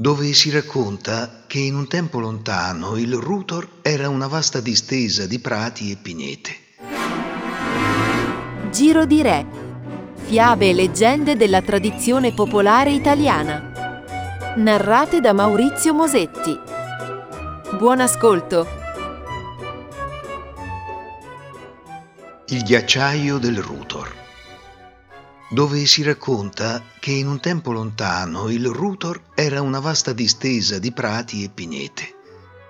dove si racconta che in un tempo lontano il Rutor era una vasta distesa di prati e pinete. Giro di Re. Fiabe e leggende della tradizione popolare italiana. Narrate da Maurizio Mosetti. Buon ascolto. Il ghiacciaio del Rutor dove si racconta che in un tempo lontano il Rutor era una vasta distesa di prati e pinete.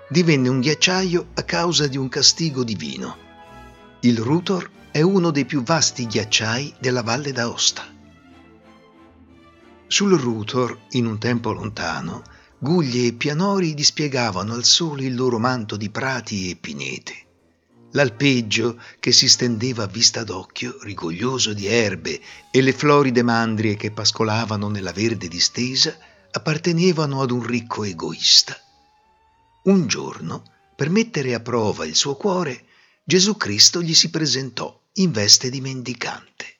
Divenne un ghiacciaio a causa di un castigo divino. Il Rutor è uno dei più vasti ghiacciai della Valle d'Aosta. Sul Rutor, in un tempo lontano, guglie e pianori dispiegavano al sole il loro manto di prati e pinete L'alpeggio, che si stendeva a vista d'occhio, rigoglioso di erbe, e le floride mandrie che pascolavano nella verde distesa, appartenevano ad un ricco egoista. Un giorno, per mettere a prova il suo cuore, Gesù Cristo gli si presentò in veste di mendicante.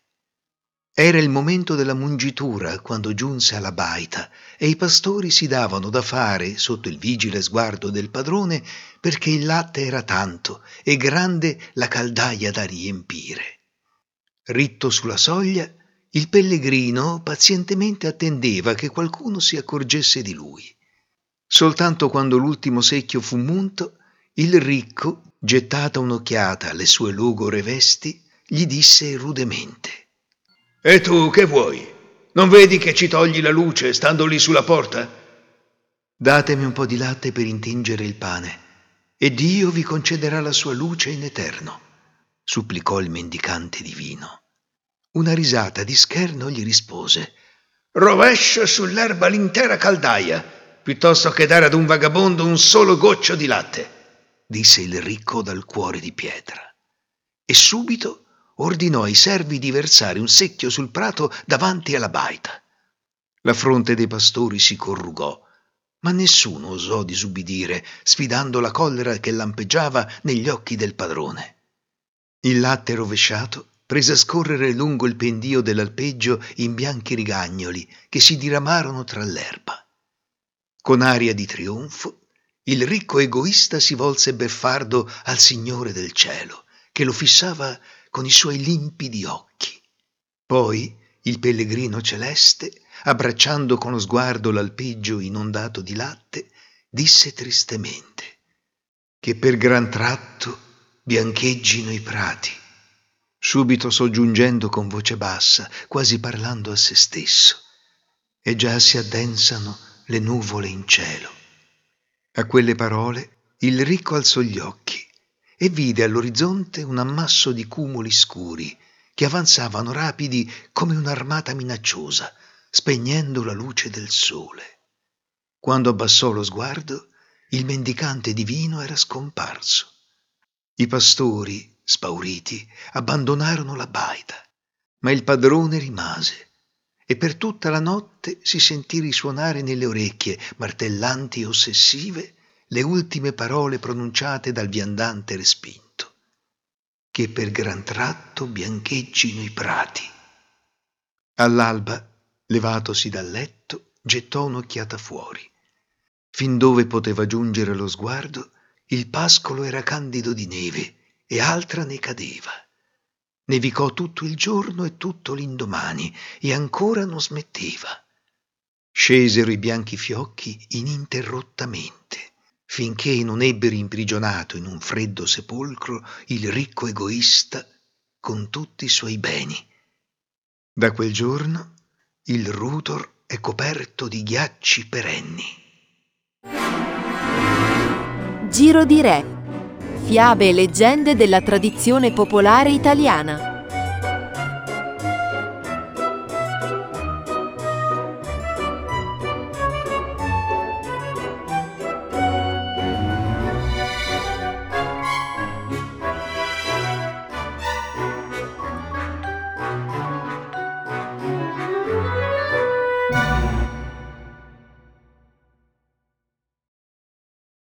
Era il momento della mungitura quando giunse alla baita e i pastori si davano da fare sotto il vigile sguardo del padrone perché il latte era tanto e grande la caldaia da riempire. Ritto sulla soglia, il pellegrino pazientemente attendeva che qualcuno si accorgesse di lui. Soltanto quando l'ultimo secchio fu munto, il ricco, gettata un'occhiata alle sue logore vesti, gli disse rudemente e tu che vuoi? Non vedi che ci togli la luce stando lì sulla porta? Datemi un po' di latte per intingere il pane, e Dio vi concederà la sua luce in eterno, supplicò il mendicante divino. Una risata di scherno gli rispose Rovescio sull'erba l'intera caldaia, piuttosto che dare ad un vagabondo un solo goccio di latte, disse il ricco dal cuore di pietra. E subito ordinò ai servi di versare un secchio sul prato davanti alla baita. La fronte dei pastori si corrugò, ma nessuno osò disubbidire, sfidando la collera che lampeggiava negli occhi del padrone. Il latte rovesciato prese a scorrere lungo il pendio dell'alpeggio in bianchi rigagnoli che si diramarono tra l'erba. Con aria di trionfo, il ricco egoista si volse beffardo al Signore del cielo, che lo fissava con i suoi limpidi occhi. Poi il pellegrino celeste, abbracciando con lo sguardo l'alpeggio inondato di latte, disse tristemente che per gran tratto biancheggino i prati, subito soggiungendo con voce bassa, quasi parlando a se stesso, e già si addensano le nuvole in cielo. A quelle parole il ricco alzò gli occhi e vide all'orizzonte un ammasso di cumuli scuri che avanzavano rapidi come un'armata minacciosa, spegnendo la luce del sole. Quando abbassò lo sguardo, il mendicante divino era scomparso. I pastori, spauriti, abbandonarono la baita, ma il padrone rimase e per tutta la notte si sentì risuonare nelle orecchie, martellanti e ossessive, le ultime parole pronunciate dal viandante respinto, che per gran tratto biancheggino i prati. All'alba, levatosi dal letto, gettò un'occhiata fuori. Fin dove poteva giungere lo sguardo, il pascolo era candido di neve e altra ne cadeva. Nevicò tutto il giorno e tutto l'indomani e ancora non smetteva. Scesero i bianchi fiocchi ininterrottamente finché non ebbero imprigionato in un freddo sepolcro il ricco egoista con tutti i suoi beni. Da quel giorno il Rutor è coperto di ghiacci perenni. Giro di Re. Fiabe e leggende della tradizione popolare italiana